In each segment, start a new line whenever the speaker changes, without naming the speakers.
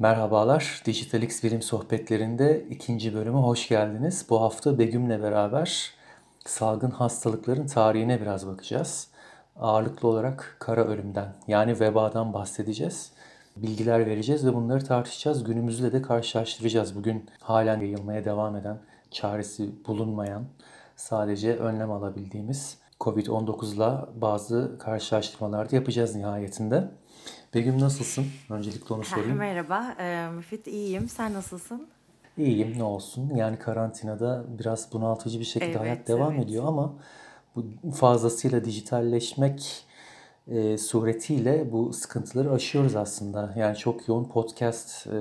Merhabalar, Digitalix Bilim Sohbetlerinde ikinci bölüme hoş geldiniz. Bu hafta Begüm'le beraber salgın hastalıkların tarihine biraz bakacağız. Ağırlıklı olarak kara ölümden yani vebadan bahsedeceğiz. Bilgiler vereceğiz ve bunları tartışacağız. Günümüzle de karşılaştıracağız. Bugün halen yayılmaya devam eden, çaresi bulunmayan, sadece önlem alabildiğimiz Covid-19'la bazı karşılaştırmalar da yapacağız nihayetinde. Begüm nasılsın? Öncelikle onu sorayım.
Merhaba, e, Müfit iyiyim. Sen nasılsın?
İyiyim ne olsun. Yani karantinada biraz bunaltıcı bir şekilde
Evet,
hayat devam
evet.
ediyor ama bu fazlasıyla dijitalleşmek e, suretiyle bu sıkıntıları aşıyoruz aslında. Yani çok yoğun podcast e,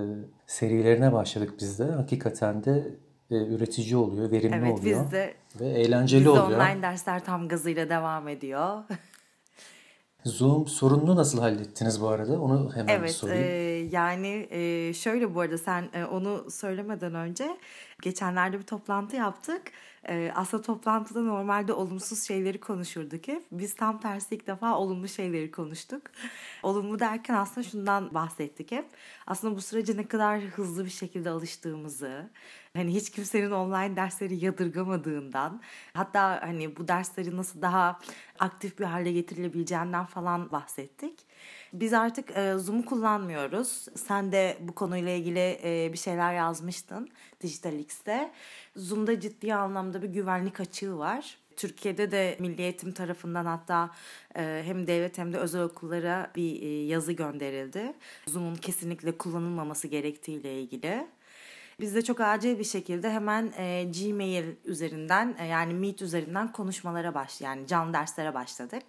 serilerine başladık biz de. Hakikaten de e, üretici oluyor, verimli
Evet,
oluyor
biz de
ve eğlenceli
biz de
oluyor.
online dersler tam gazıyla devam ediyor.
Zoom sorununu nasıl hallettiniz bu arada? Onu hemen
Evet,
sorayım.
yani e, şöyle bu arada sen e, onu söylemeden önce geçenlerde bir toplantı yaptık. E, aslında toplantıda normalde olumsuz şeyleri konuşurduk hep. Biz tam tersi ilk defa olumlu şeyleri konuştuk. Olumlu derken aslında şundan bahsettik hep. Aslında bu sürece ne kadar hızlı bir şekilde alıştığımızı, hani hiç kimsenin online dersleri yadırgamadığından, hatta hani bu dersleri nasıl daha aktif bir hale getirilebileceğinden falan bahsettik. Biz artık e, Zoom'u kullanmıyoruz. Sen de bu konuyla ilgili e, bir şeyler yazmıştın Digitalix'te. Zoom'da ciddi anlamda bir güvenlik açığı var. Türkiye'de de Milli Eğitim tarafından hatta e, hem devlet hem de özel okullara bir e, yazı gönderildi. Zoom'un kesinlikle kullanılmaması gerektiğiyle ilgili. Biz de çok acil bir şekilde hemen e, Gmail üzerinden e, yani Meet üzerinden konuşmalara baş yani canlı derslere başladık.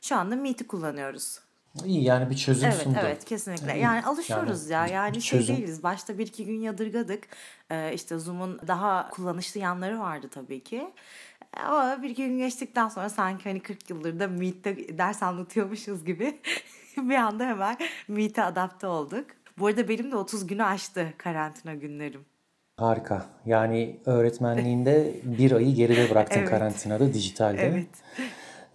Şu anda Meet'i kullanıyoruz.
İyi yani bir çözüm
Evet
sundu.
evet kesinlikle.
İyi.
Yani alışıyoruz
Yani
ya. Yani şey
çözüm.
değiliz. Başta bir iki gün yadırgadık. Ee, işte Zoom'un daha kullanışlı yanları vardı tabii ki. Ama bir iki gün geçtikten sonra sanki hani 40 yıldır da Meet'te ders anlatıyormuşuz gibi bir anda hemen Meet'e adapte olduk. Bu arada benim de 30 günü aştı karantina günlerim.
Harika. Yani öğretmenliğinde bir ayı geride bıraktın
Evet.
karantinada, dijitalde.
Evet.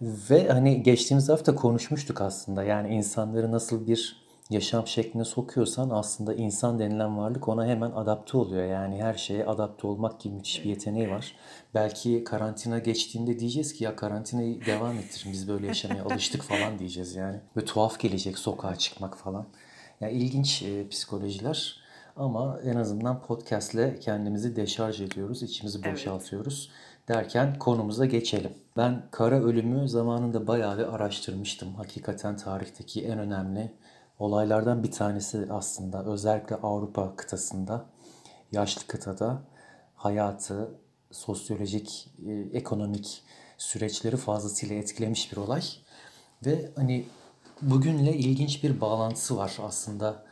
Ve hani geçtiğimiz hafta konuşmuştuk aslında. Yani insanları nasıl bir yaşam şekline sokuyorsan aslında insan denilen varlık ona hemen adapte oluyor. Yani her şeye adapte olmak gibi müthiş bir yeteneği var. Belki karantina geçtiğinde diyeceğiz ki ya karantinayı devam ettirin biz böyle yaşamaya alıştık falan diyeceğiz yani. Ve tuhaf gelecek sokağa çıkmak falan. Yani ilginç e, psikolojiler ama en azından podcastle kendimizi deşarj ediyoruz, içimizi boşaltıyoruz derken konumuza geçelim. Ben kara ölümü zamanında bayağı bir araştırmıştım. Hakikaten tarihteki en önemli olaylardan bir tanesi aslında. Özellikle Avrupa kıtasında, yaşlı kıtada hayatı, sosyolojik, e, ekonomik süreçleri fazlasıyla etkilemiş bir olay. Ve hani bugünle ilginç bir bağlantısı var aslında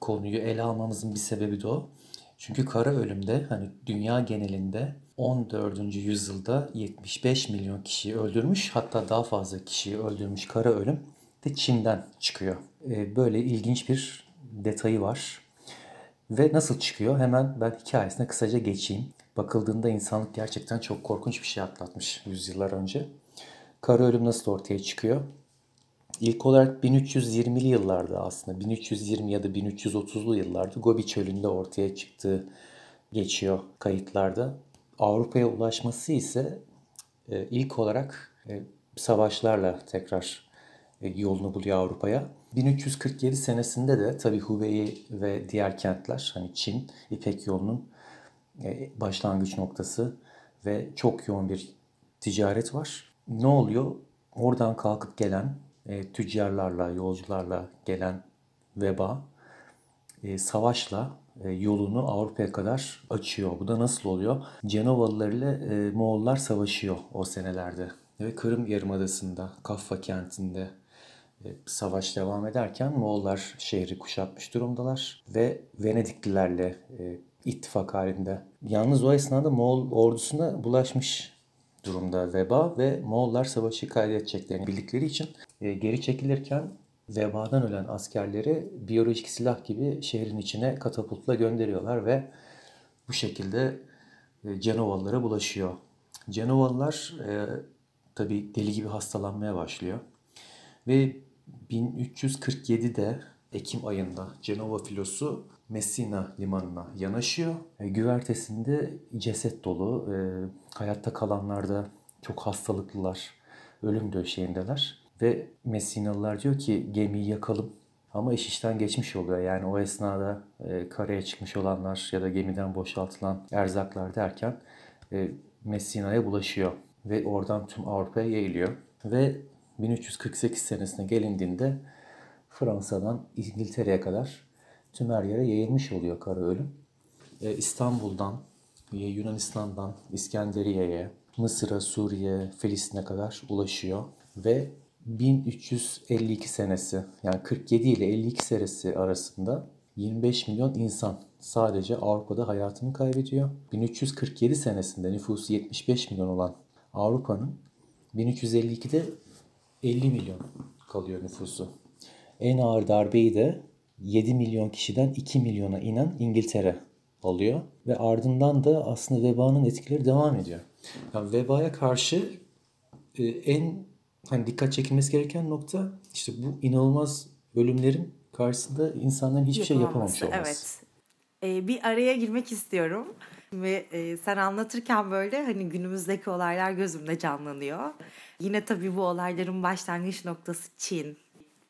konuyu ele almamızın bir sebebi de o. Çünkü kara ölümde hani dünya genelinde 14. yüzyılda 75 milyon kişiyi öldürmüş hatta daha fazla kişiyi öldürmüş kara ölüm de Çin'den çıkıyor. Ee, Böyle ilginç bir detayı var. Ve nasıl çıkıyor? Hemen ben hikayesine kısaca geçeyim. Bakıldığında insanlık gerçekten çok korkunç bir şey atlatmış yüzyıllar önce. Kara ölüm nasıl ortaya çıkıyor? İlk olarak 1320'li yıllarda aslında 1320 ya da 1330'lu yıllarda Gobi Çölü'nde ortaya çıktığı geçiyor kayıtlarda. Avrupa'ya ulaşması ise e, ilk olarak e, savaşlarla tekrar e, yolunu buluyor Avrupa'ya. 1347 senesinde de tabii Hubei ve diğer kentler hani Çin İpek yolunun başlangıç noktası ve çok yoğun bir ticaret var. Ne oluyor? Oradan kalkıp gelen tüccarlarla, yolcularla gelen veba savaşla yolunu Avrupa'ya kadar açıyor. Bu da nasıl oluyor? Cenovalılar ile e, Moğollar savaşıyor o senelerde. Ve Kırım Yarımadası'nda, Kaffa kentinde e, savaş devam ederken Moğollar şehri kuşatmış durumdalar ve Venediklilerle e, ittifak halinde. Yalnız o esnada Moğol ordusuna bulaşmış durumda veba ve Moğollar savaşı kaybedeceklerini bildikleri için e, geri çekilirken vebadan ölen askerleri biyolojik silah gibi şehrin içine katapultla gönderiyorlar ve bu şekilde e, Cenovalılara bulaşıyor. Cenovalılar e, tabi deli gibi hastalanmaya başlıyor. Ve 1347'de Ekim ayında Cenova filosu Messina limanına yanaşıyor. E, güvertesinde ceset dolu. E, hayatta kalanlar da çok hastalıklılar. Ölüm döşeğindeler. Ve Messinalılar diyor ki gemiyi yakalım. Ama iş işten geçmiş oluyor. Yani o esnada e, karaya çıkmış olanlar ya da gemiden boşaltılan erzaklar derken e, Messina'ya bulaşıyor. Ve oradan tüm Avrupa'ya yayılıyor. Ve 1348 senesine gelindiğinde Fransa'dan İngiltere'ye kadar tüm her yere yayılmış oluyor kara ölüm. E, İstanbul'dan, e, Yunanistan'dan İskenderiye'ye, Mısır'a, Suriye, Filistin'e kadar ulaşıyor. Ve 1352 senesi yani 47 ile 52 senesi arasında 25 milyon insan sadece Avrupa'da hayatını kaybediyor. 1347 senesinde nüfusu 75 milyon olan Avrupa'nın 1352'de 50 milyon kalıyor nüfusu. En ağır darbeyi de 7 milyon kişiden 2 milyona inen İngiltere alıyor. Ve ardından da aslında vebanın etkileri devam ediyor. Yani vebaya karşı e, en hani dikkat çekilmesi gereken nokta işte bu inanılmaz ölümlerin karşısında insanların hiçbir şey yapamamış olması. Evet.
Ee, bir araya girmek istiyorum ve e, sen anlatırken böyle hani günümüzdeki olaylar gözümde canlanıyor. Yine tabii bu olayların başlangıç noktası Çin.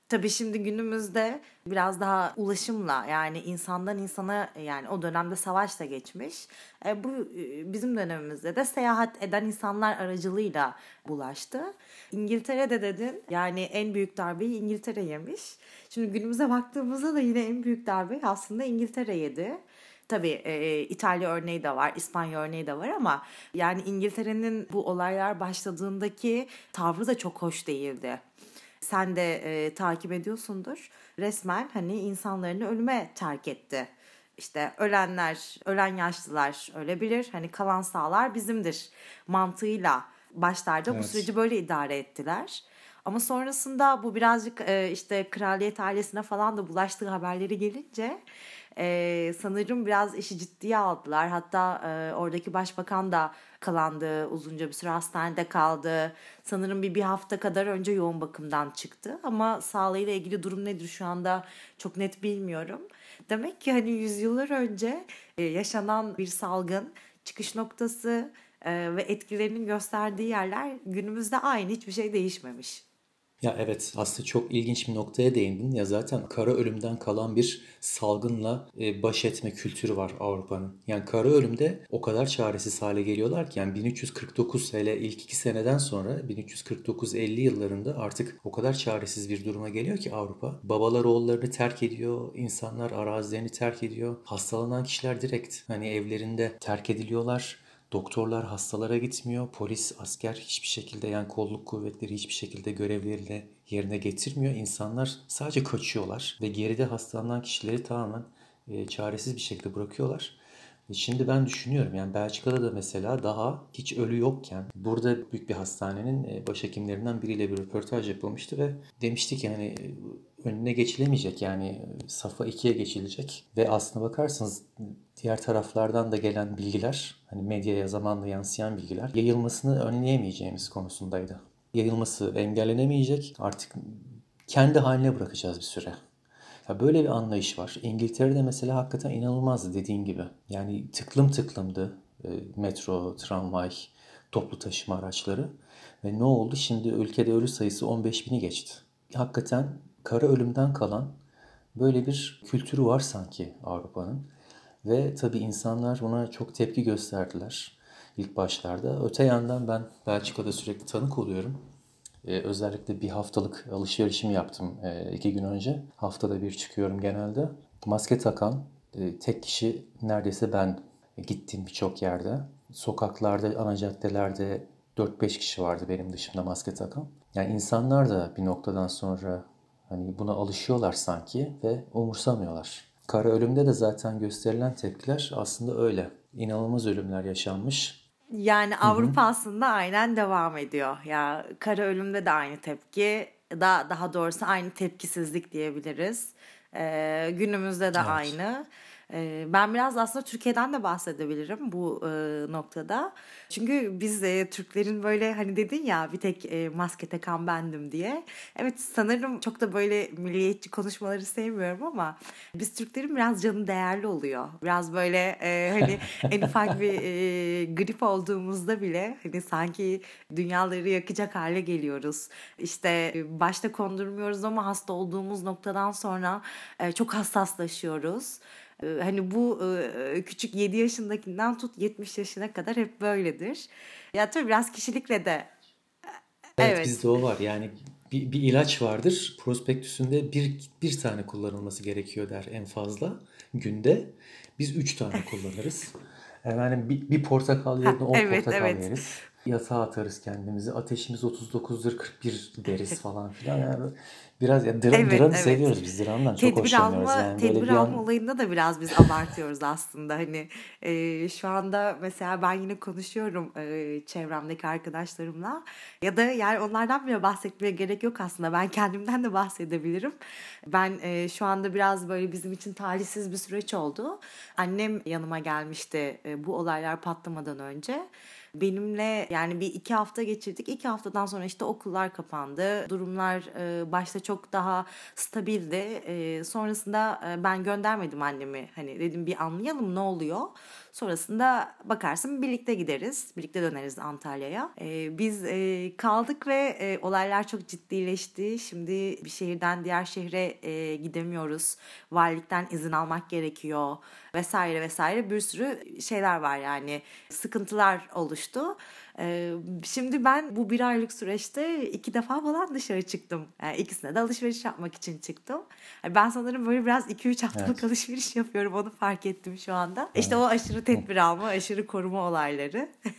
Tabii şimdi günümüzde biraz daha ulaşımla yani insandan insana yani o dönemde savaş da geçmiş. E, bu e, bizim dönemimizde de seyahat eden insanlar aracılığıyla bulaştı. İngiltere'de dedin yani en büyük darbeyi İngiltere yemiş. Şimdi günümüze baktığımızda da yine en büyük darbeyi aslında İngiltere yedi. Tabii e, İtalya örneği de var, İspanya örneği de var ama yani İngiltere'nin bu olaylar başladığındaki tavrı da çok hoş değildi sen de e, takip ediyorsundur. Resmen hani insanlarını ölüme terk etti. İşte ölenler, ölen yaşlılar ölebilir. Hani kalan sağlar bizimdir mantığıyla başlarda evet. bu süreci böyle idare ettiler. Ama sonrasında bu birazcık e, işte kraliyet ailesine falan da bulaştığı haberleri gelince e, sanırım biraz işi ciddiye aldılar. Hatta e, oradaki başbakan da kalandı. Uzunca bir süre hastanede kaldı. Sanırım bir, bir hafta kadar önce yoğun bakımdan çıktı. Ama sağlığıyla ilgili durum nedir şu anda çok net bilmiyorum. Demek ki hani yüzyıllar önce e, yaşanan bir salgın çıkış noktası ve etkilerinin gösterdiği yerler günümüzde aynı hiçbir şey değişmemiş.
Ya evet aslında çok ilginç bir noktaya değindin. Ya zaten kara ölümden kalan bir salgınla e, baş etme kültürü var Avrupa'nın. Yani kara ölümde o kadar çaresiz hale geliyorlar ki yani 1349 hele ilk iki seneden sonra 1349-50 yıllarında artık o kadar çaresiz bir duruma geliyor ki Avrupa. Babalar oğullarını terk ediyor, insanlar arazilerini terk ediyor. Hastalanan kişiler direkt hani evlerinde terk ediliyorlar Doktorlar hastalara gitmiyor. Polis, asker hiçbir şekilde yani kolluk kuvvetleri hiçbir şekilde görevlerini yerine getirmiyor. İnsanlar sadece kaçıyorlar ve geride hastalanan kişileri tamamen e, çaresiz bir şekilde bırakıyorlar. E, şimdi ben düşünüyorum yani Belçika'da da mesela daha hiç ölü yokken burada büyük bir hastanenin e, başhekimlerinden biriyle bir röportaj yapılmıştı ve demişti ki hani e, önüne geçilemeyecek yani safa ikiye geçilecek ve aslına bakarsanız diğer taraflardan da gelen bilgiler hani medyaya zamanla yansıyan bilgiler yayılmasını önleyemeyeceğimiz konusundaydı. Yayılması engellenemeyecek artık kendi haline bırakacağız bir süre. Ya böyle bir anlayış var. İngiltere'de mesela hakikaten inanılmazdı dediğin gibi. Yani tıklım tıklımdı e, metro, tramvay, toplu taşıma araçları. Ve ne oldu? Şimdi ülkede ölü sayısı 15 bini geçti. Hakikaten kara ölümden kalan böyle bir kültürü var sanki Avrupa'nın. Ve tabii insanlar buna çok tepki gösterdiler ilk başlarda. Öte yandan ben Belçika'da sürekli tanık oluyorum. Ee, özellikle bir haftalık alışverişimi yaptım e, iki gün önce. Haftada bir çıkıyorum genelde. Maske takan e, tek kişi neredeyse ben gittiğim birçok yerde. Sokaklarda, ana caddelerde 4-5 kişi vardı benim dışımda maske takan. Yani insanlar da bir noktadan sonra hani buna alışıyorlar sanki ve umursamıyorlar. Kara ölümde de zaten gösterilen tepkiler aslında öyle. İnanılmaz ölümler yaşanmış.
Yani Avrupa Hı-hı. aslında aynen devam ediyor. Ya kara ölümde de aynı tepki, da daha doğrusu aynı tepkisizlik diyebiliriz. Ee, günümüzde de
Evet.
aynı. Ee, Ben biraz aslında Türkiye'den de bahsedebilirim bu e, noktada. Çünkü biz e, Türklerin böyle hani dedin ya bir tek e, maske takan bendim diye. Evet sanırım çok da böyle milliyetçi konuşmaları sevmiyorum ama biz Türklerin biraz canı değerli oluyor. Biraz böyle hani en ufak bir grip olduğumuzda bile hani sanki dünyaları yakacak hale geliyoruz. İşte başta kondurmuyoruz ama hasta olduğumuz noktadan sonra çok hassaslaşıyoruz. E, Hani bu e, küçük 7 yaşındakinden tut 70 yaşına kadar hep böyledir. Ya tabii biraz kişilikle de
Evet,
evet.
bizde o var. Yani bir, bir ilaç vardır. Prospektüsünde bir, bir tane kullanılması gerekiyor der en fazla günde. Biz üç tane kullanırız. Yani bir, bir portakal yerine on
evet,
portakal
evet.
yeriz. Yatağa atarız kendimizi. Ateşimiz 39'dur 41 deriz falan filan. Yani biraz ya dram,
Evet,
dramı
evet.
seviyoruz biz dramdan. Çok
Tedbir
hoşlanıyoruz.
alma,
Yani
tedbir
bir
alma
an
olayında da biraz biz abartıyoruz aslında. Hani e, şu anda mesela ben yine konuşuyorum e, çevremdeki arkadaşlarımla ya da yani onlardan bile bahsetmeye gerek yok aslında. Ben kendimden de bahsedebilirim. Ben e, şu anda biraz böyle bizim için talihsiz bir süreç oldu. Annem yanıma gelmişti e, bu olaylar patlamadan önce. Benimle yani bir iki hafta geçirdik. İki haftadan sonra işte okullar kapandı. Durumlar e, başta çok daha stabildi. E, sonrasında e, ben göndermedim annemi. Hani dedim bir anlayalım ne oluyor. Sonrasında bakarsın birlikte gideriz. Birlikte döneriz Antalya'ya. E, biz e, kaldık ve e, olaylar çok ciddileşti. Şimdi bir şehirden diğer şehre e, gidemiyoruz. Valilikten izin almak gerekiyor vesaire vesaire bir sürü şeyler var yani sıkıntılar oluştu. Ee, şimdi ben bu bir aylık süreçte iki defa falan dışarı çıktım. Yani ikisine de alışveriş yapmak için çıktım. Yani ben sanırım böyle biraz 2-3 haftalık
Evet.
alışveriş yapıyorum onu fark ettim şu anda. İşte o aşırı tedbir alma, aşırı koruma olayları.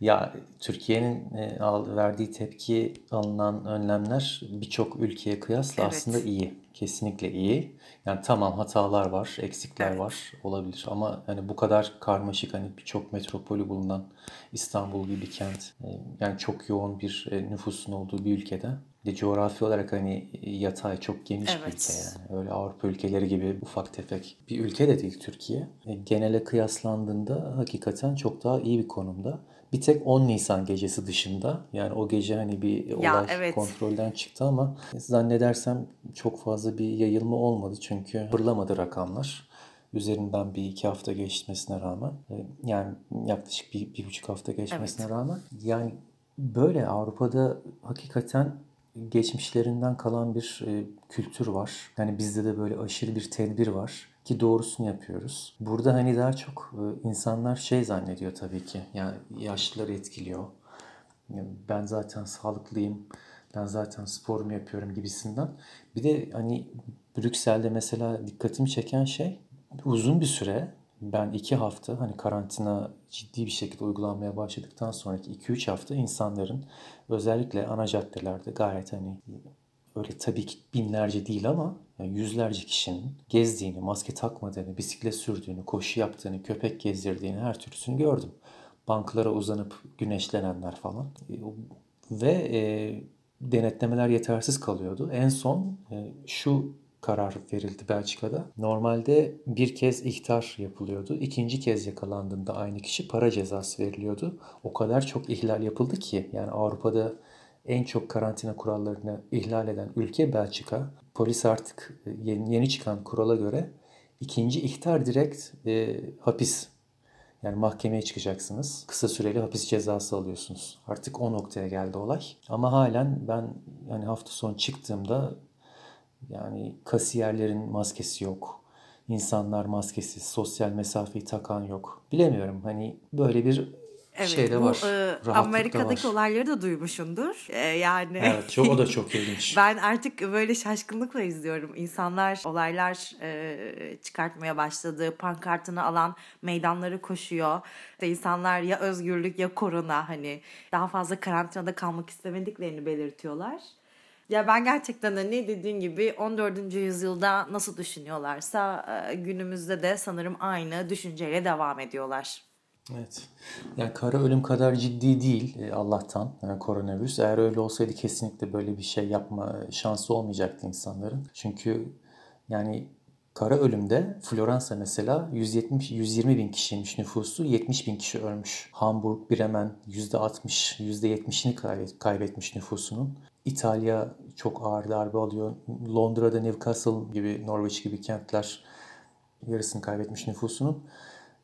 Ya Türkiye'nin e, verdiği tepki alınan önlemler birçok ülkeye kıyasla
Evet.
aslında iyi. Kesinlikle iyi. Yani tamam hatalar var, eksikler
Evet.
var olabilir ama hani bu kadar karmaşık hani birçok metropolü bulunan İstanbul gibi bir kent e, yani çok yoğun bir e, nüfusun olduğu bir ülkede de coğrafi olarak hani yatay çok geniş bir ülke
Evet.
yani. Öyle Avrupa ülkeleri gibi ufak tefek bir ülke de değil Türkiye. E, Genele kıyaslandığında hakikaten çok daha iyi bir konumda. Bir tek 10 Nisan gecesi dışında yani o gece hani bir
Ya
olay
evet.
kontrolden çıktı ama zannedersem çok fazla bir yayılma olmadı çünkü fırlamadı rakamlar. Üzerinden bir iki hafta geçmesine rağmen e, yani yaklaşık bir, bir buçuk hafta geçmesine rağmen yani böyle Avrupa'da hakikaten geçmişlerinden kalan bir e, kültür var. Yani bizde de böyle aşırı bir tedbir var ki doğrusunu yapıyoruz. Burada hani daha çok e, insanlar şey zannediyor tabii ki. Yani yaşlıları etkiliyor. Ben zaten sağlıklıyım. Ben zaten sporumu yapıyorum gibisinden. Bir de hani Brüksel'de mesela dikkatimi çeken şey uzun bir süre ben iki hafta hani karantina ciddi bir şekilde uygulanmaya başladıktan sonraki 2-3 hafta insanların özellikle ana caddelerde gayet hani öyle tabii ki binlerce değil ama yüzlerce kişinin gezdiğini, maske takmadığını, bisiklet sürdüğünü, koşu yaptığını, köpek gezdirdiğini her türlüsünü gördüm. Banklara uzanıp güneşlenenler falan. E, Ve e, denetlemeler yetersiz kalıyordu. En son e, şu karar verildi Belçika'da. Normalde bir kez ihtar yapılıyordu. İkinci kez yakalandığında aynı kişi para cezası veriliyordu. O kadar çok ihlal yapıldı ki yani Avrupa'da en çok karantina kurallarını ihlal eden ülke Belçika. Polis artık e, yeni, yeni çıkan kurala göre ikinci ihtar direkt e, hapis. Yani mahkemeye çıkacaksınız. Kısa süreli hapis cezası alıyorsunuz. Artık o noktaya geldi olay. Ama halen ben yani hafta sonu çıktığımda yani kasiyerlerin maskesi yok. İnsanlar maskesiz, sosyal mesafeyi takan yok. Bilemiyorum hani böyle bir
Evet,
şey de
bu
var.
e, Amerika'daki
var.
olayları da duymuşsundur. E, yani
Evet, çok o da çok ilginç.
ben artık böyle şaşkınlıkla izliyorum. İnsanlar olaylar e, çıkartmaya başladı. Pankartını alan meydanları koşuyor. İşte insanlar ya özgürlük ya korona hani daha fazla karantinada kalmak istemediklerini belirtiyorlar. Ya ben gerçekten de ne dediğin gibi 14. yüzyılda nasıl düşünüyorlarsa e, günümüzde de sanırım aynı düşünceyle devam ediyorlar.
Evet. Yani kara ölüm kadar ciddi değil e, Allah'tan yani koronavirüs. Eğer öyle olsaydı kesinlikle böyle bir şey yapma şansı olmayacaktı insanların. Çünkü yani kara ölümde Floransa mesela 170 120 bin kişiymiş nüfusu 70 bin kişi ölmüş. Hamburg, Bremen %60 %70'ini kaybet, kaybetmiş nüfusunun. İtalya çok ağır darbe alıyor. Londra'da Newcastle gibi Norwich gibi kentler yarısını kaybetmiş nüfusunun.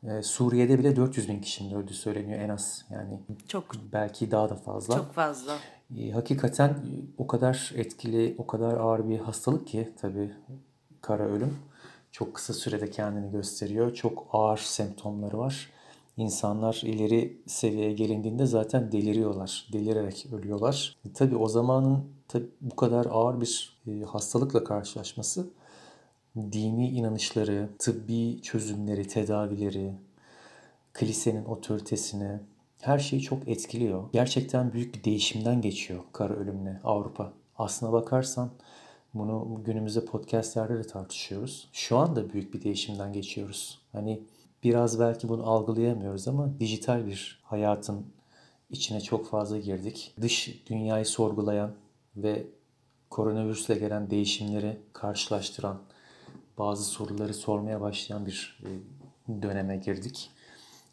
Ee, Suriye'de bile 400 bin kişinin öldüğü söyleniyor en az. Yani
çok
belki daha da fazla.
Çok fazla.
Ee, hakikaten o kadar etkili, o kadar ağır bir hastalık ki tabii kara ölüm. Çok kısa sürede kendini gösteriyor. Çok ağır semptomları var. İnsanlar ileri seviyeye gelindiğinde zaten deliriyorlar. Delirerek ölüyorlar. E, tabii o zamanın tabii bu kadar ağır bir e, hastalıkla karşılaşması dini inanışları, tıbbi çözümleri, tedavileri, kilisenin otoritesini, her şeyi çok etkiliyor. Gerçekten büyük bir değişimden geçiyor kara ölümle Avrupa. Aslına bakarsan bunu günümüzde podcastlerde de tartışıyoruz. Şu anda büyük bir değişimden geçiyoruz. Hani biraz belki bunu algılayamıyoruz ama dijital bir hayatın içine çok fazla girdik. Dış dünyayı sorgulayan ve koronavirüsle gelen değişimleri karşılaştıran bazı soruları sormaya başlayan bir e, döneme girdik.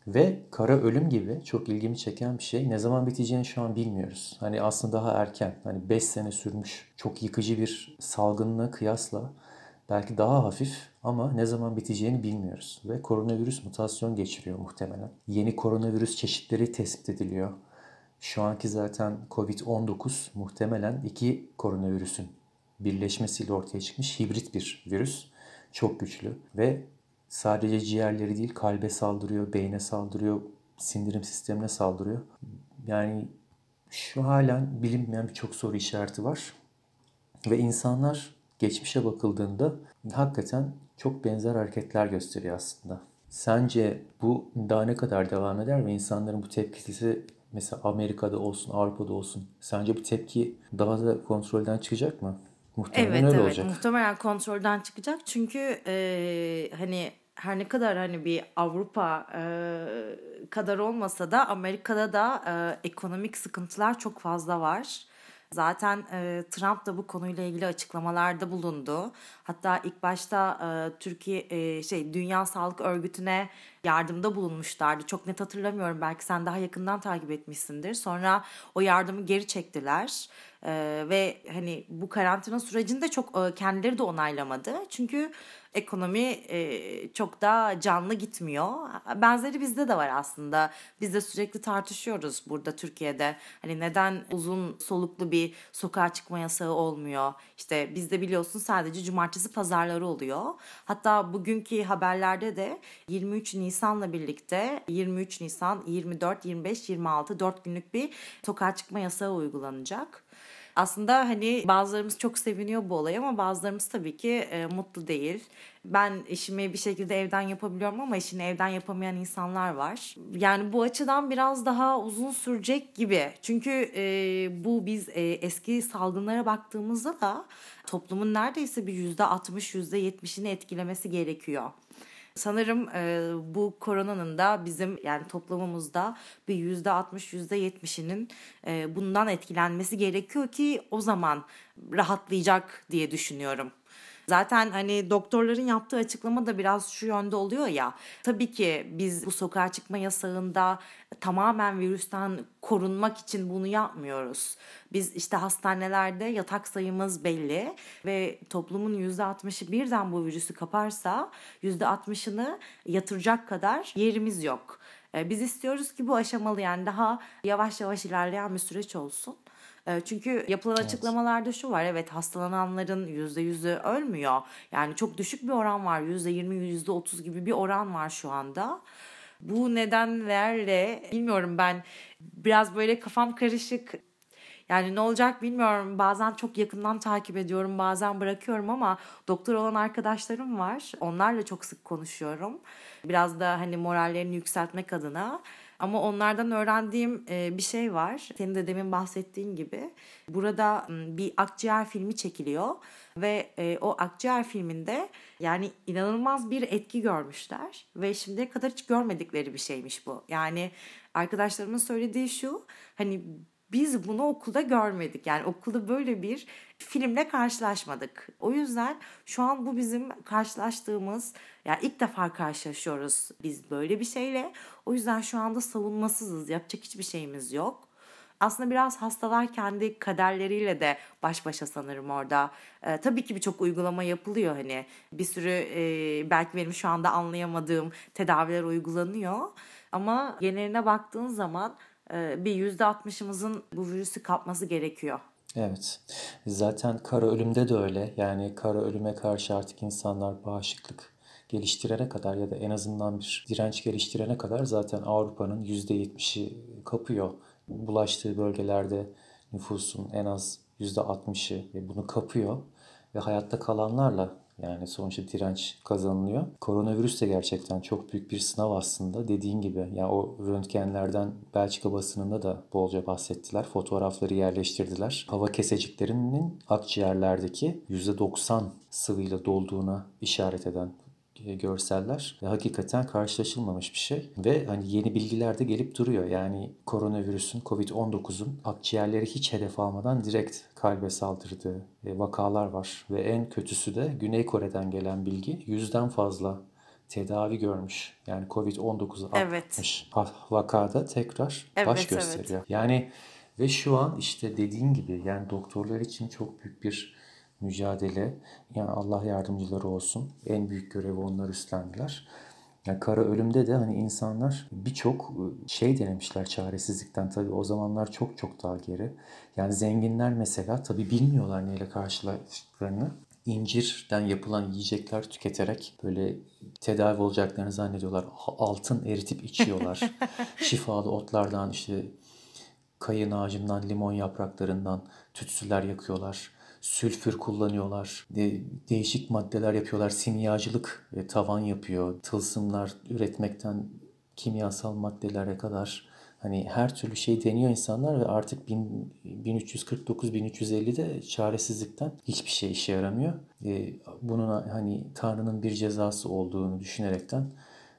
Ve kara ölüm gibi çok ilgimi çeken bir şey. Ne zaman biteceğini şu an bilmiyoruz. Hani aslında daha erken. Hani 5 sene sürmüş çok yıkıcı bir salgınla kıyasla belki daha hafif ama ne zaman biteceğini bilmiyoruz. Ve koronavirüs mutasyon geçiriyor muhtemelen. Yeni koronavirüs çeşitleri tespit ediliyor. Şu anki zaten Covid-19 muhtemelen iki koronavirüsün birleşmesiyle ortaya çıkmış hibrit bir virüs. Çok güçlü ve sadece ciğerleri değil kalbe saldırıyor, beyne saldırıyor, sindirim sistemine saldırıyor. Yani şu halen bilinmeyen birçok soru işareti var. Ve insanlar geçmişe bakıldığında hakikaten çok benzer hareketler gösteriyor aslında. Sence bu daha ne kadar devam eder ve insanların bu tepkisi mesela Amerika'da olsun, Avrupa'da olsun sence bu tepki daha da kontrolden çıkacak mı?
Muhtemelen evet, öyle evet. olacak. Muhtemelen kontrolden çıkacak. Çünkü e, hani her ne kadar hani bir Avrupa e, kadar olmasa da Amerika'da da e, ekonomik sıkıntılar çok fazla var. Zaten e, Trump da bu konuyla ilgili açıklamalarda bulundu. Hatta ilk başta e, Türkiye e, şey Dünya Sağlık Örgütü'ne yardımda bulunmuşlardı. Çok net hatırlamıyorum. Belki sen daha yakından takip etmişsindir. Sonra o yardımı geri çektiler. Ee, ve hani bu karantina sürecinde çok e, kendileri de onaylamadı. Çünkü ekonomi e, çok da canlı gitmiyor. Benzeri bizde de var aslında. Biz de sürekli tartışıyoruz burada Türkiye'de. Hani neden uzun soluklu bir sokağa çıkma yasağı olmuyor? İşte bizde biliyorsun sadece cumartesi pazarları oluyor. Hatta bugünkü haberlerde de 23 Nisan'la birlikte 23 Nisan, 24, 25, 26 4 günlük bir sokağa çıkma yasağı uygulanacak. Aslında hani bazılarımız çok seviniyor bu olay ama bazılarımız tabii ki e, mutlu değil. Ben işimi bir şekilde evden yapabiliyorum ama işini evden yapamayan insanlar var. Yani bu açıdan biraz daha uzun sürecek gibi. Çünkü e, bu biz e, eski salgınlara baktığımızda da toplumun neredeyse bir yüzde 60 yüzde 70'ini etkilemesi gerekiyor. Sanırım e, bu koronanın da bizim yani toplumumuzda bir yüzde altmış yüzde yetmişinin e, bundan etkilenmesi gerekiyor ki o zaman rahatlayacak diye düşünüyorum. Zaten hani doktorların yaptığı açıklama da biraz şu yönde oluyor ya. Tabii ki biz bu sokağa çıkma yasağında tamamen virüsten korunmak için bunu yapmıyoruz. Biz işte hastanelerde yatak sayımız belli ve toplumun %60'ı birden bu virüsü kaparsa %60'ını yatıracak kadar yerimiz yok. Ee, biz istiyoruz ki bu aşamalı yani daha yavaş yavaş ilerleyen bir süreç olsun. Ee, çünkü yapılan evet. açıklamalarda şu var evet hastalananların %100'ü ölmüyor. Yani çok düşük bir oran var %20 %30 gibi bir oran var şu anda. Bu nedenlerle bilmiyorum ben biraz böyle kafam karışık yani ne olacak bilmiyorum. Bazen çok yakından takip ediyorum, bazen bırakıyorum ama doktor olan arkadaşlarım var. Onlarla çok sık konuşuyorum. Biraz da hani morallerini yükseltmek adına. Ama onlardan öğrendiğim bir şey var. Senin de demin bahsettiğin gibi. Burada bir akciğer filmi çekiliyor ve o akciğer filminde Yani inanılmaz bir etki görmüşler ve şimdiye kadar hiç görmedikleri bir şeymiş bu. Yani arkadaşlarımın söylediği şu hani biz bunu okulda görmedik. Yani okulda böyle bir filmle karşılaşmadık. O yüzden şu an bu bizim karşılaştığımız yani ilk defa karşılaşıyoruz biz böyle bir şeyle. O yüzden şu anda savunmasızız. Yapacak hiçbir şeyimiz yok. Aslında biraz hastalar kendi kaderleriyle de baş başa sanırım orada. Ee, tabii ki birçok uygulama yapılıyor hani. Bir sürü e, belki benim şu anda anlayamadığım tedaviler uygulanıyor. Ama geneline baktığın zaman bir yüzde altmışımızın bu virüsü kapması gerekiyor.
Evet. Zaten kara ölümde de öyle. Yani kara ölüme karşı artık insanlar bağışıklık geliştirene kadar ya da en azından bir direnç geliştirene kadar zaten Avrupa'nın %70'i kapıyor. Bulaştığı bölgelerde nüfusun en az %60'ı bunu kapıyor ve hayatta kalanlarla yani sonuçta direnç kazanılıyor. Koronavirüs de gerçekten çok büyük bir sınav aslında. Dediğin gibi yani o röntgenlerden Belçika basınında da bolca bahsettiler. Fotoğrafları yerleştirdiler. Hava keseciklerinin akciğerlerdeki %90 sıvıyla dolduğuna işaret eden görseller ve hakikaten karşılaşılmamış bir şey ve hani yeni bilgiler de gelip duruyor. Yani koronavirüsün Covid-19'un akciğerleri hiç hedef almadan direkt kalbe saldırdığı e, vakalar var ve en kötüsü de Güney Kore'den gelen bilgi yüzden fazla tedavi görmüş. Yani Covid-19'u
Evet.
atmış vakada tekrar
Evet,
baş
evet.
gösteriyor. Yani ve şu an işte dediğin gibi yani doktorlar için çok büyük bir mücadele. Yani Allah yardımcıları olsun. En büyük görevi onlar üstlendiler. Yani kara ölümde de hani insanlar birçok şey denemişler çaresizlikten tabii o zamanlar çok çok daha geri. Yani zenginler mesela tabii bilmiyorlar neyle karşılaştıklarını. İncirden yapılan yiyecekler tüketerek böyle tedavi olacaklarını zannediyorlar. Altın eritip içiyorlar. Şifalı otlardan işte kayın ağacından, limon yapraklarından tütsüler yakıyorlar. Sülfür kullanıyorlar. De- değişik maddeler yapıyorlar. Simyacılık e, tavan yapıyor. Tılsımlar üretmekten kimyasal maddelere kadar hani her türlü şey deniyor insanlar ve artık 1349-1350'de çaresizlikten hiçbir şey işe yaramıyor. E, bunun hani Tanrı'nın bir cezası olduğunu düşünerekten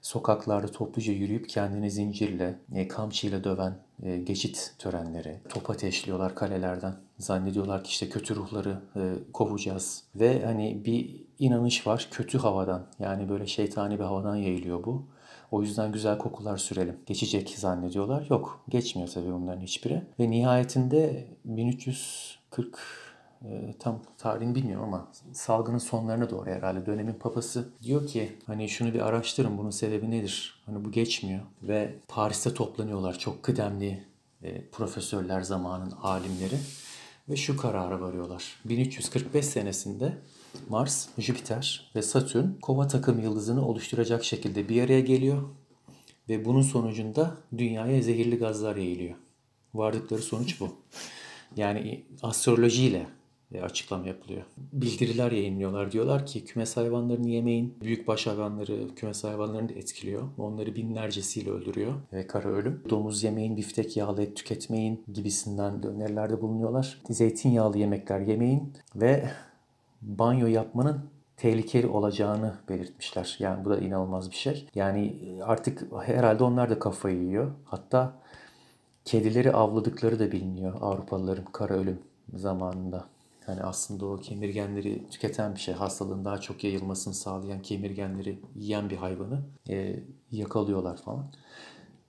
sokaklarda topluca yürüyüp kendini zincirle, e, kamçıyla döven e, geçit törenleri, top ateşliyorlar kalelerden. Zannediyorlar ki işte kötü ruhları e, kovacağız. Ve hani bir inanış var kötü havadan. Yani böyle şeytani bir havadan yayılıyor bu. O yüzden güzel kokular sürelim. Geçecek zannediyorlar. Yok geçmiyor tabii bunların hiçbiri. Ve nihayetinde 1340 e, tam tarihini bilmiyorum ama salgının sonlarına doğru herhalde dönemin papası diyor ki hani şunu bir araştırın bunun sebebi nedir? Hani bu geçmiyor ve Paris'te toplanıyorlar çok kıdemli e, profesörler zamanın alimleri ve şu karara varıyorlar. 1345 senesinde Mars, Jüpiter ve Satürn kova takım yıldızını oluşturacak şekilde bir araya geliyor ve bunun sonucunda dünyaya zehirli gazlar yayılıyor. Vardıkları sonuç bu. Yani astrolojiyle açıklama yapılıyor. Bildiriler yayınlıyorlar. Diyorlar ki kümes hayvanlarını yemeyin. Büyükbaş hayvanları kümes hayvanlarını da etkiliyor. Onları binlercesiyle öldürüyor. Ve kara ölüm. Domuz yemeyin, biftek yağlı et tüketmeyin gibisinden de önerilerde bulunuyorlar. Zeytinyağlı yemekler yemeyin ve banyo yapmanın tehlikeli olacağını belirtmişler. Yani bu da inanılmaz bir şey. Yani artık herhalde onlar da kafayı yiyor. Hatta kedileri avladıkları da biliniyor Avrupalıların kara ölüm zamanında. Yani aslında o kemirgenleri tüketen bir şey. Hastalığın daha çok yayılmasını sağlayan kemirgenleri yiyen bir hayvanı e, yakalıyorlar falan.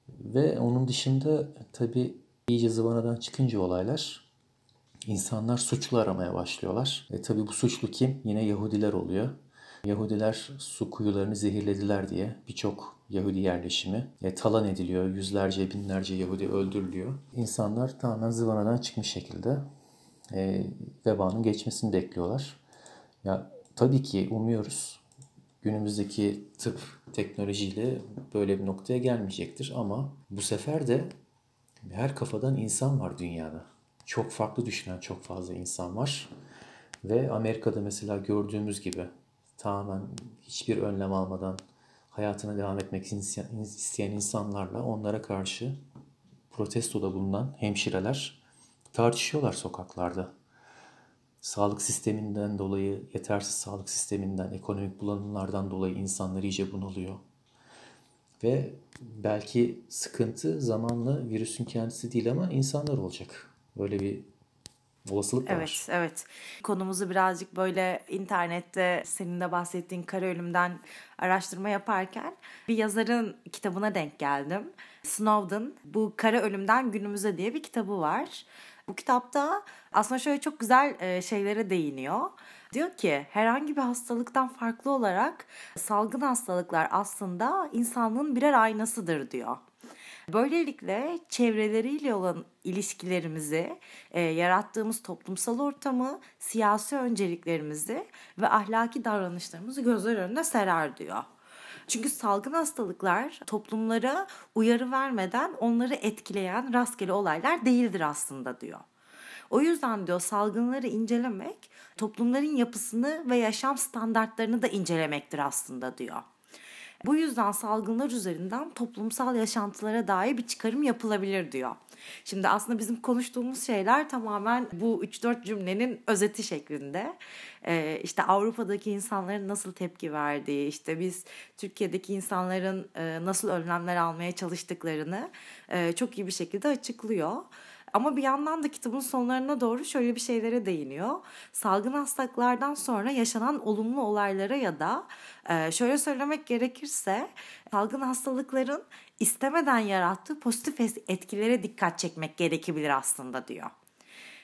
Ve onun dışında tabii iyice zıvanadan çıkınca olaylar insanlar suçlu aramaya başlıyorlar. E tabii bu suçlu kim? Yine Yahudiler oluyor. Yahudiler su kuyularını zehirlediler diye birçok Yahudi yerleşimi e, talan ediliyor. Yüzlerce, binlerce Yahudi öldürülüyor. İnsanlar tamamen zıvanadan çıkmış şekilde e, vebanın geçmesini bekliyorlar. Ya tabii ki umuyoruz günümüzdeki tıp teknolojiyle böyle bir noktaya gelmeyecektir ama bu sefer de her kafadan insan var dünyada. Çok farklı düşünen çok fazla insan var. Ve Amerika'da mesela gördüğümüz gibi tamamen hiçbir önlem almadan hayatına devam etmek isteyen insanlarla onlara karşı protestoda bulunan hemşireler tartışıyorlar sokaklarda. sağlık sisteminden dolayı, yetersiz sağlık sisteminden, ekonomik bulanımlardan dolayı insanlar iyice bunalıyor. Ve belki sıkıntı zamanla virüsün kendisi değil ama insanlar olacak. Böyle bir olasılık
Evet,
var.
evet. Konumuzu birazcık böyle internette senin de bahsettiğin kara ölümden araştırma yaparken bir yazarın kitabına denk geldim. Snowden, bu kara ölümden günümüze diye bir kitabı var. Bu kitapta aslında şöyle çok güzel e, şeylere değiniyor. Diyor ki herhangi bir hastalıktan farklı olarak salgın hastalıklar aslında insanlığın birer aynasıdır diyor. Böylelikle çevreleriyle olan ilişkilerimizi, e, yarattığımız toplumsal ortamı, siyasi önceliklerimizi ve ahlaki davranışlarımızı gözler önüne serer diyor. Çünkü salgın hastalıklar toplumlara uyarı vermeden onları etkileyen rastgele olaylar değildir aslında diyor. O yüzden diyor salgınları incelemek toplumların yapısını ve yaşam standartlarını da incelemektir aslında diyor. Bu yüzden salgınlar üzerinden toplumsal yaşantılara dair bir çıkarım yapılabilir diyor. Şimdi aslında bizim konuştuğumuz şeyler tamamen bu 3-4 cümlenin özeti şeklinde. Ee, işte Avrupa'daki insanların nasıl tepki verdiği, işte biz Türkiye'deki insanların e, nasıl önlemler almaya çalıştıklarını e, çok iyi bir şekilde açıklıyor. Ama bir yandan da kitabın sonlarına doğru şöyle bir şeylere değiniyor. Salgın hastalıklardan sonra yaşanan olumlu olaylara ya da e, şöyle söylemek gerekirse salgın hastalıkların istemeden yarattığı pozitif etkilere dikkat çekmek gerekebilir aslında diyor.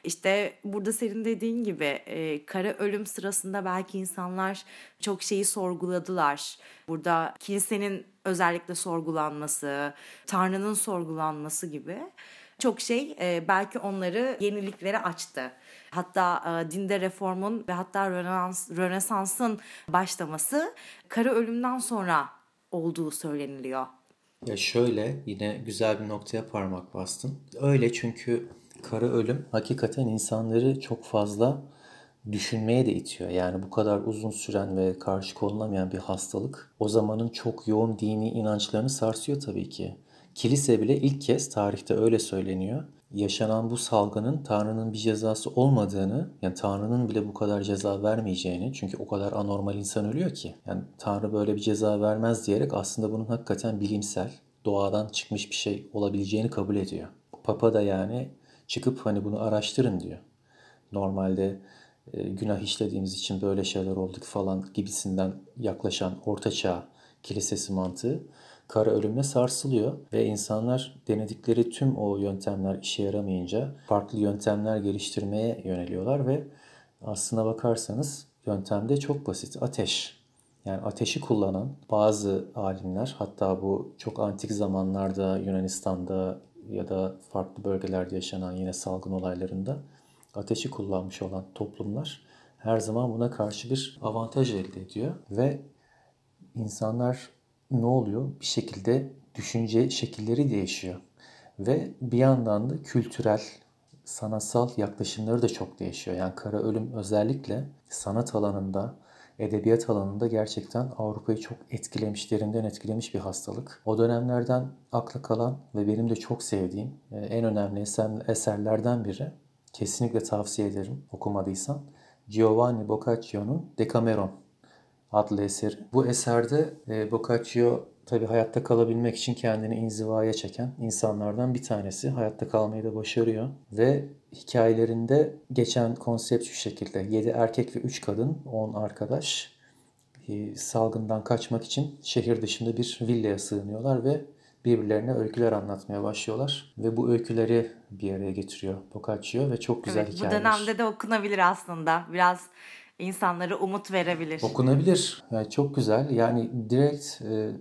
İşte burada senin dediğin gibi e, kara ölüm sırasında belki insanlar çok şeyi sorguladılar. Burada kilisenin özellikle sorgulanması, Tanrı'nın sorgulanması gibi çok şey e, belki onları yeniliklere açtı. Hatta e, dinde reformun ve hatta Rönesans, Rönesans'ın başlaması kara ölümden sonra olduğu söyleniliyor.
Ya şöyle yine güzel bir noktaya parmak bastın. Öyle çünkü kara ölüm hakikaten insanları çok fazla düşünmeye de itiyor. Yani bu kadar uzun süren ve karşı konulamayan bir hastalık o zamanın çok yoğun dini inançlarını sarsıyor tabii ki. Kilise bile ilk kez tarihte öyle söyleniyor. Yaşanan bu salgının Tanrı'nın bir cezası olmadığını, yani Tanrı'nın bile bu kadar ceza vermeyeceğini, çünkü o kadar anormal insan ölüyor ki. Yani Tanrı böyle bir ceza vermez diyerek aslında bunun hakikaten bilimsel, doğadan çıkmış bir şey olabileceğini kabul ediyor. Papa da yani çıkıp hani bunu araştırın diyor. Normalde e, günah işlediğimiz için böyle şeyler olduk falan gibisinden yaklaşan ortaçağ kilisesi mantığı kara ölümle sarsılıyor ve insanlar denedikleri tüm o yöntemler işe yaramayınca farklı yöntemler geliştirmeye yöneliyorlar ve aslına bakarsanız yöntem de çok basit. Ateş. Yani ateşi kullanan bazı alimler hatta bu çok antik zamanlarda Yunanistan'da ya da farklı bölgelerde yaşanan yine salgın olaylarında ateşi kullanmış olan toplumlar her zaman buna karşı bir avantaj elde ediyor ve insanlar ne oluyor? Bir şekilde düşünce şekilleri değişiyor. Ve bir yandan da kültürel, sanatsal yaklaşımları da çok değişiyor. Yani kara ölüm özellikle sanat alanında, edebiyat alanında gerçekten Avrupa'yı çok etkilemiş, derinden etkilemiş bir hastalık. O dönemlerden akla kalan ve benim de çok sevdiğim e, en önemli eserlerden biri. Kesinlikle tavsiye ederim okumadıysan. Giovanni Boccaccio'nun Decameron adlı eseri. Bu eserde e, Boccaccio tabii hayatta kalabilmek için kendini inzivaya çeken insanlardan bir tanesi. Hayatta kalmayı da başarıyor. Ve hikayelerinde geçen konsept şu şekilde. 7 erkek ve 3 kadın, 10 arkadaş e, salgından kaçmak için şehir dışında bir villaya sığınıyorlar ve birbirlerine öyküler anlatmaya başlıyorlar. Ve bu öyküleri bir araya getiriyor Boccaccio ve çok güzel
evet,
hikayeler.
Bu dönemde de okunabilir aslında. Biraz insanlara umut verebilir.
Okunabilir. Yani çok güzel. Yani direkt e,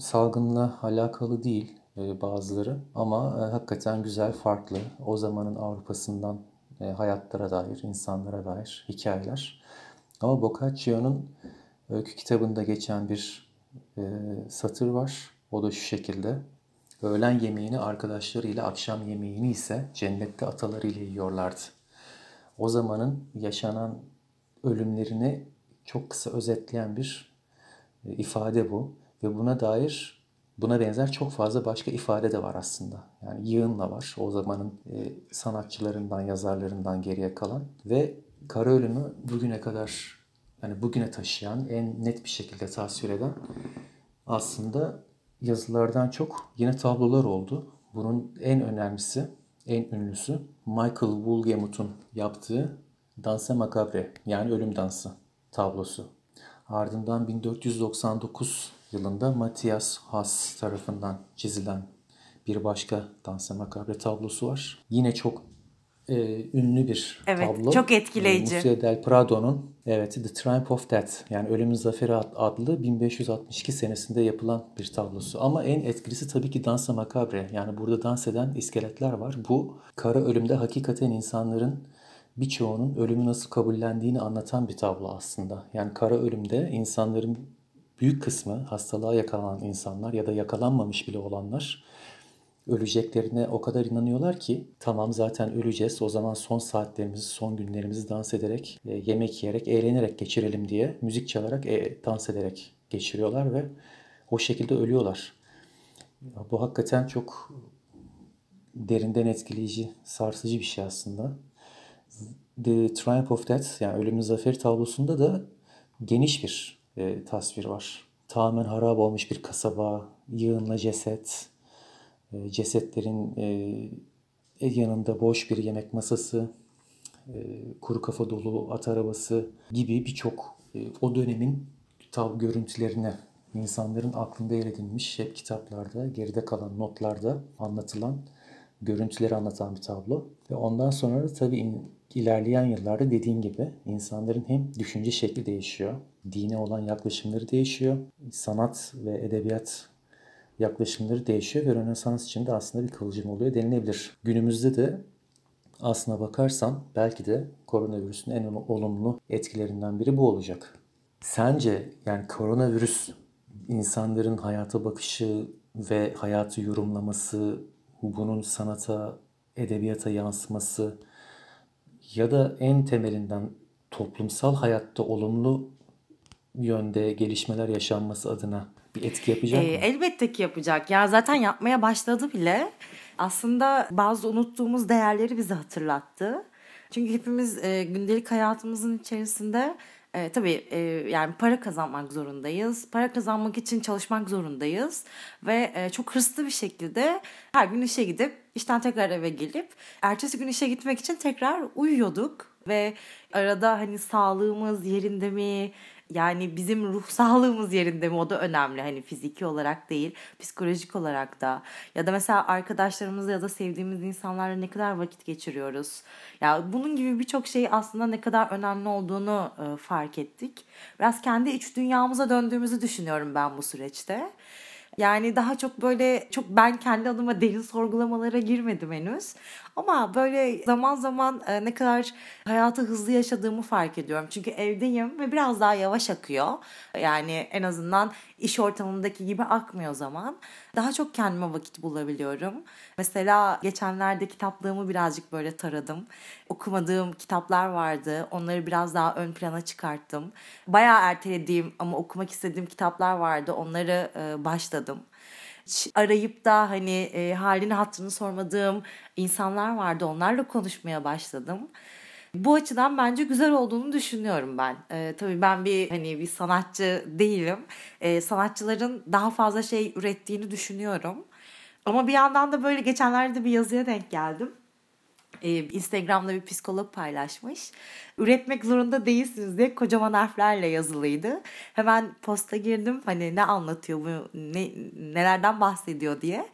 salgınla alakalı değil e, bazıları ama e, hakikaten güzel, farklı. O zamanın Avrupa'sından e, hayatlara dair, insanlara dair hikayeler. Ama Boccaccio'nun öykü kitabında geçen bir e, satır var. O da şu şekilde. Öğlen yemeğini arkadaşlarıyla, akşam yemeğini ise cennette atalarıyla yiyorlardı. O zamanın yaşanan ölümlerini çok kısa özetleyen bir e, ifade bu. Ve buna dair buna benzer çok fazla başka ifade de var aslında. Yani yığınla var o zamanın e, sanatçılarından, yazarlarından geriye kalan. Ve kara ölümü bugüne kadar hani bugüne taşıyan en net bir şekilde tasvir eden aslında yazılardan çok yine tablolar oldu. Bunun en önemlisi, en ünlüsü Michael Woolgemuth'un yaptığı Danse Macabre yani Ölüm Dansı tablosu. Ardından 1499 yılında Matthias Haas tarafından çizilen bir başka Danse Macabre tablosu var. Yine çok e, ünlü bir
evet,
tablo.
çok etkileyici.
E, Museo del Prado'nun evet The Triumph of Death yani Ölümün Zaferi adlı 1562 senesinde yapılan bir tablosu. Ama en etkilisi tabii ki Dansa Macabre. Yani burada dans eden iskeletler var. Bu kara ölümde hakikaten insanların birçoğunun ölümü nasıl kabullendiğini anlatan bir tablo aslında. Yani kara ölümde insanların büyük kısmı hastalığa yakalanan insanlar ya da yakalanmamış bile olanlar öleceklerine o kadar inanıyorlar ki tamam zaten öleceğiz o zaman son saatlerimizi son günlerimizi dans ederek e, yemek yiyerek eğlenerek geçirelim diye müzik çalarak e, dans ederek geçiriyorlar ve o şekilde ölüyorlar. Bu hakikaten çok derinden etkileyici, sarsıcı bir şey aslında. The Triumph of Death yani Ölümün Zaferi tablosunda da geniş bir e, tasvir var. Tamamen harap olmuş bir kasaba, yığınla ceset, e, cesetlerin e, yanında boş bir yemek masası, e, kuru kafa dolu at arabası gibi birçok e, o dönemin tav görüntülerine insanların aklında yer edilmiş hep kitaplarda, geride kalan notlarda anlatılan görüntüleri anlatan bir tablo. Ve ondan sonra da tabii ilerleyen yıllarda dediğim gibi insanların hem düşünce şekli değişiyor, dine olan yaklaşımları değişiyor, sanat ve edebiyat yaklaşımları değişiyor ve Rönesans için de aslında bir kıvılcım oluyor denilebilir. Günümüzde de aslına bakarsan belki de koronavirüsün en olumlu etkilerinden biri bu olacak. Sence yani koronavirüs insanların hayata bakışı ve hayatı yorumlaması, bunun sanata, edebiyata yansıması ya da en temelinden toplumsal hayatta olumlu yönde gelişmeler yaşanması adına bir etki yapacak
ee,
mı?
Elbette ki yapacak. Ya zaten yapmaya başladı bile. Aslında bazı unuttuğumuz değerleri bize hatırlattı. Çünkü hepimiz e, gündelik hayatımızın içerisinde e, tabii e, yani para kazanmak zorundayız. Para kazanmak için çalışmak zorundayız. Ve e, çok hırslı bir şekilde her gün işe gidip işten tekrar eve gelip ertesi gün işe gitmek için tekrar uyuyorduk. Ve arada hani sağlığımız yerinde mi, yani bizim ruh sağlığımız yerinde mi o da önemli. Hani fiziki olarak değil, psikolojik olarak da. Ya da mesela arkadaşlarımızla ya da sevdiğimiz insanlarla ne kadar vakit geçiriyoruz. Ya bunun gibi birçok şey aslında ne kadar önemli olduğunu e, fark ettik. Biraz kendi iç dünyamıza döndüğümüzü düşünüyorum ben bu süreçte. Yani daha çok böyle çok ben kendi adıma derin sorgulamalara girmedim henüz. Ama böyle zaman zaman e, ne kadar hayatı hızlı yaşadığımı fark ediyorum. Çünkü evdeyim ve biraz daha yavaş akıyor. Yani en azından iş ortamındaki gibi akmıyor zaman. Daha çok kendime vakit bulabiliyorum. Mesela geçenlerde kitaplığımı birazcık böyle taradım. Okumadığım kitaplar vardı. Onları biraz daha ön plana çıkarttım. Bayağı ertelediğim ama okumak istediğim kitaplar vardı. Onları e, başladım arayıp da hani e, halini hattını sormadığım insanlar vardı. Onlarla konuşmaya başladım. Bu açıdan bence güzel olduğunu düşünüyorum ben. Ee, tabii ben bir hani bir sanatçı değilim. Ee, sanatçıların daha fazla şey ürettiğini düşünüyorum. Ama bir yandan da böyle geçenlerde bir yazıya denk geldim. Ee, Instagram'da bir psikolog paylaşmış. Üretmek zorunda değilsiniz diye kocaman harflerle yazılıydı. Hemen posta girdim hani ne anlatıyor bu ne, nelerden bahsediyor diye.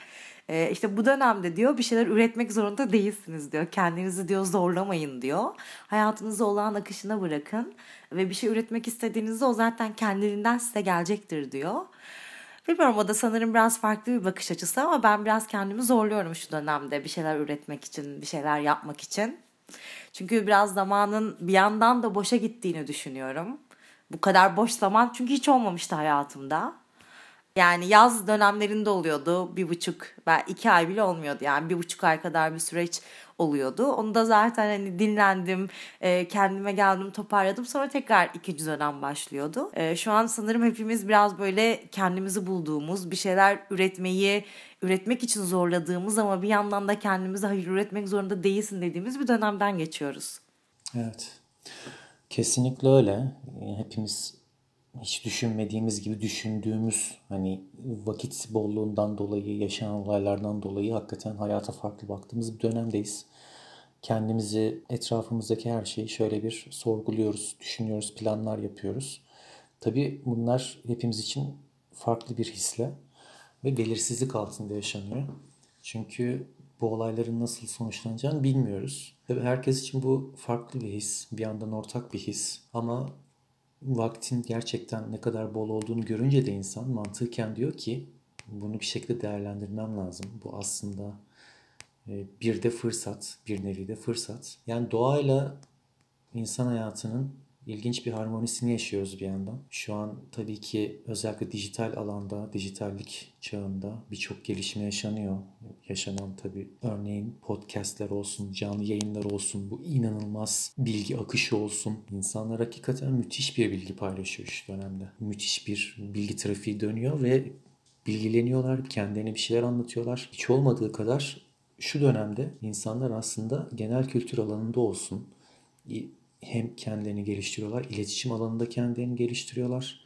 Ee, işte bu dönemde diyor bir şeyler üretmek zorunda değilsiniz diyor. Kendinizi diyor zorlamayın diyor. Hayatınızı olağan akışına bırakın ve bir şey üretmek istediğinizde o zaten kendiliğinden size gelecektir diyor. Bilmiyorum o da sanırım biraz farklı bir bakış açısı ama ben biraz kendimi zorluyorum şu dönemde bir şeyler üretmek için, bir şeyler yapmak için. Çünkü biraz zamanın bir yandan da boşa gittiğini düşünüyorum. Bu kadar boş zaman çünkü hiç olmamıştı hayatımda. Yani yaz dönemlerinde oluyordu bir buçuk, ben iki ay bile olmuyordu yani bir buçuk ay kadar bir süreç oluyordu. Onu da zaten hani dinlendim, e, kendime geldim, toparladım. Sonra tekrar ikinci dönem başlıyordu. E, şu an sanırım hepimiz biraz böyle kendimizi bulduğumuz, bir şeyler üretmeyi, üretmek için zorladığımız ama bir yandan da kendimize hayır üretmek zorunda değilsin dediğimiz bir dönemden geçiyoruz.
Evet. Kesinlikle öyle. Hepimiz hiç düşünmediğimiz gibi düşündüğümüz hani vakit bolluğundan dolayı, yaşanan olaylardan dolayı hakikaten hayata farklı baktığımız bir dönemdeyiz. Kendimizi, etrafımızdaki her şeyi şöyle bir sorguluyoruz, düşünüyoruz, planlar yapıyoruz. Tabii bunlar hepimiz için farklı bir hisle ve belirsizlik altında yaşanıyor. Çünkü bu olayların nasıl sonuçlanacağını bilmiyoruz. Tabii herkes için bu farklı bir his, bir yandan ortak bir his. Ama vaktin gerçekten ne kadar bol olduğunu görünce de insan mantıken diyor ki bunu bir şekilde değerlendirmem lazım. Bu aslında e, bir de fırsat, bir nevi de fırsat. Yani doğayla insan hayatının ilginç bir harmonisini yaşıyoruz bir yandan. Şu an tabii ki özellikle dijital alanda, dijitallik çağında birçok gelişme yaşanıyor. Yaşanan tabii örneğin podcastler olsun, canlı yayınlar olsun, bu inanılmaz bilgi akışı olsun. İnsanlar hakikaten müthiş bir bilgi paylaşıyor şu dönemde. Müthiş bir bilgi trafiği dönüyor ve bilgileniyorlar, kendilerine bir şeyler anlatıyorlar. Hiç olmadığı kadar şu dönemde insanlar aslında genel kültür alanında olsun, hem kendilerini geliştiriyorlar, iletişim alanında kendilerini geliştiriyorlar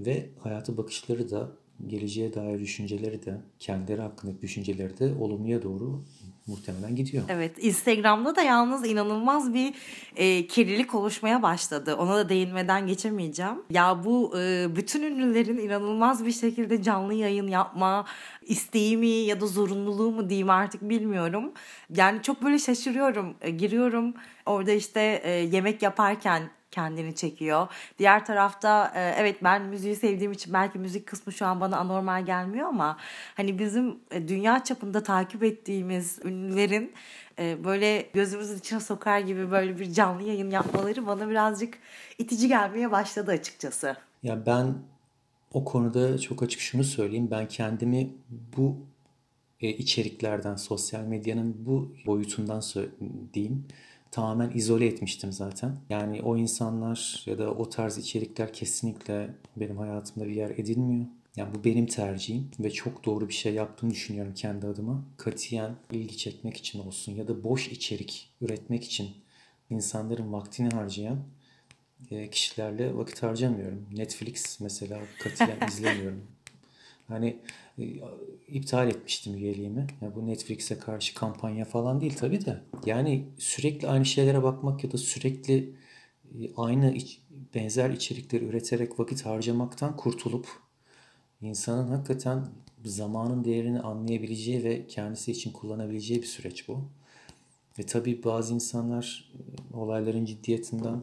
ve hayata bakışları da geleceğe dair düşünceleri de kendileri hakkındaki düşünceleri de olumluya doğru muhtemelen gidiyor.
Evet Instagram'da da yalnız inanılmaz bir e, kirlilik oluşmaya başladı. Ona da değinmeden geçemeyeceğim. Ya bu e, bütün ünlülerin inanılmaz bir şekilde canlı yayın yapma isteği mi ya da zorunluluğu mu diyeyim artık bilmiyorum. Yani çok böyle şaşırıyorum. E, giriyorum orada işte e, yemek yaparken kendini çekiyor. Diğer tarafta e, evet ben müziği sevdiğim için belki müzik kısmı şu an bana anormal gelmiyor ama hani bizim e, dünya çapında takip ettiğimiz ünlülerin e, böyle gözümüzün içine sokar gibi böyle bir canlı yayın yapmaları bana birazcık itici gelmeye başladı açıkçası.
Ya ben o konuda çok açık şunu söyleyeyim. Ben kendimi bu içeriklerden, sosyal medyanın bu boyutundan diyeyim tamamen izole etmiştim zaten. Yani o insanlar ya da o tarz içerikler kesinlikle benim hayatımda bir yer edinmiyor. Yani bu benim tercihim ve çok doğru bir şey yaptığımı düşünüyorum kendi adıma. Katiyen ilgi çekmek için olsun ya da boş içerik üretmek için insanların vaktini harcayan e, kişilerle vakit harcamıyorum. Netflix mesela katiyen izlemiyorum. Hani e, iptal etmiştim üyeliğimi. Yani bu Netflix'e karşı kampanya falan değil tabii de. Yani sürekli aynı şeylere bakmak ya da sürekli e, aynı iç, benzer içerikleri üreterek vakit harcamaktan kurtulup insanın hakikaten zamanın değerini anlayabileceği ve kendisi için kullanabileceği bir süreç bu. Ve tabii bazı insanlar e, olayların ciddiyetinden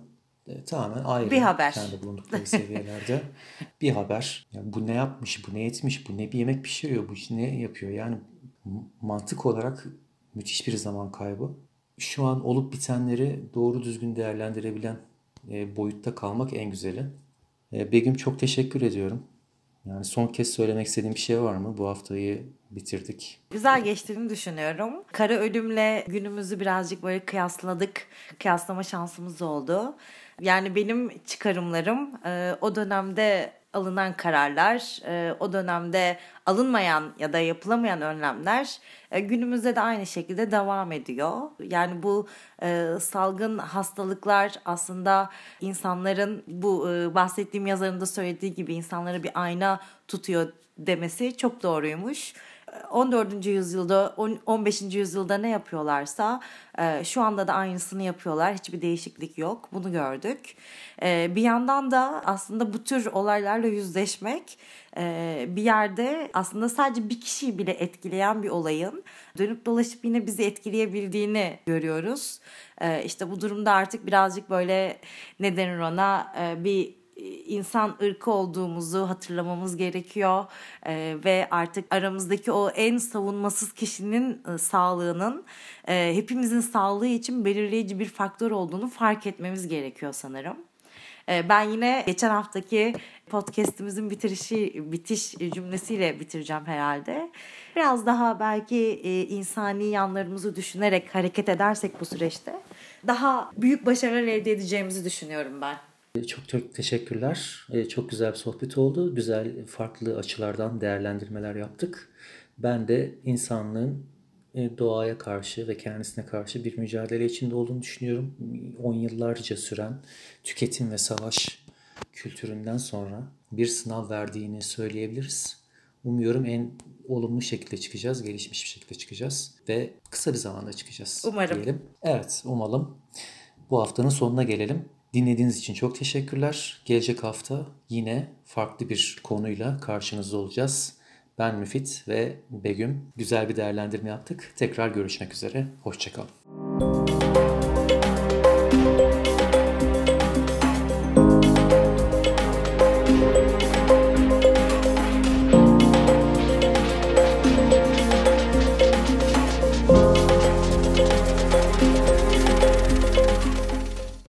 e, tamamen ayrı.
Bir haber.
Kendi bulundukları seviyelerde. bir haber. Yani bu ne yapmış, bu ne etmiş, bu ne bir yemek pişiriyor, bu ne yapıyor. Yani mantık olarak müthiş bir zaman kaybı. Şu an olup bitenleri doğru düzgün değerlendirebilen e, boyutta kalmak en güzeli. E, Begüm çok teşekkür ediyorum. Yani son kez söylemek istediğim bir şey var mı? Bu haftayı bitirdik.
Güzel geçtiğini düşünüyorum. Kara ölümle günümüzü birazcık böyle kıyasladık. Kıyaslama şansımız oldu. Yani benim çıkarımlarım e, o dönemde alınan kararlar, e, o dönemde alınmayan ya da yapılamayan önlemler e, günümüzde de aynı şekilde devam ediyor. Yani bu e, salgın hastalıklar aslında insanların bu e, bahsettiğim yazarın da söylediği gibi insanlara bir ayna tutuyor demesi çok doğruymuş. 14. yüzyılda 15. yüzyılda ne yapıyorlarsa e, şu anda da aynısını yapıyorlar. Hiçbir değişiklik yok. Bunu gördük. E, bir yandan da aslında bu tür olaylarla yüzleşmek e, bir yerde aslında sadece bir kişiyi bile etkileyen bir olayın dönüp dolaşıp yine bizi etkileyebildiğini görüyoruz. İşte bu durumda artık birazcık böyle ne denir ona bir insan ırkı olduğumuzu hatırlamamız gerekiyor e, ve artık aramızdaki o en savunmasız kişinin e, sağlığının e, hepimizin sağlığı için belirleyici bir faktör olduğunu fark etmemiz gerekiyor sanırım. E, ben yine geçen haftaki podcast'imizin bitirişi bitiş cümlesiyle bitireceğim herhalde. Biraz daha belki e, insani yanlarımızı düşünerek hareket edersek bu süreçte daha büyük başarılar elde edeceğimizi düşünüyorum ben.
Çok çok teşekkürler. Ee, çok güzel bir sohbet oldu. Güzel farklı açılardan değerlendirmeler yaptık. Ben de insanlığın e, doğaya karşı ve kendisine karşı bir mücadele içinde olduğunu düşünüyorum. On yıllarca süren tüketim ve savaş kültüründen sonra bir sınav verdiğini söyleyebiliriz. Umuyorum en olumlu şekilde çıkacağız, gelişmiş bir şekilde çıkacağız ve kısa bir zamanda çıkacağız.
Umarım.
Diyelim. Evet, umalım. Bu haftanın sonuna gelelim. Dinlediğiniz için çok teşekkürler. Gelecek hafta yine farklı bir konuyla karşınızda olacağız. Ben Müfit ve Begüm güzel bir değerlendirme yaptık. Tekrar görüşmek üzere. Hoşçakalın.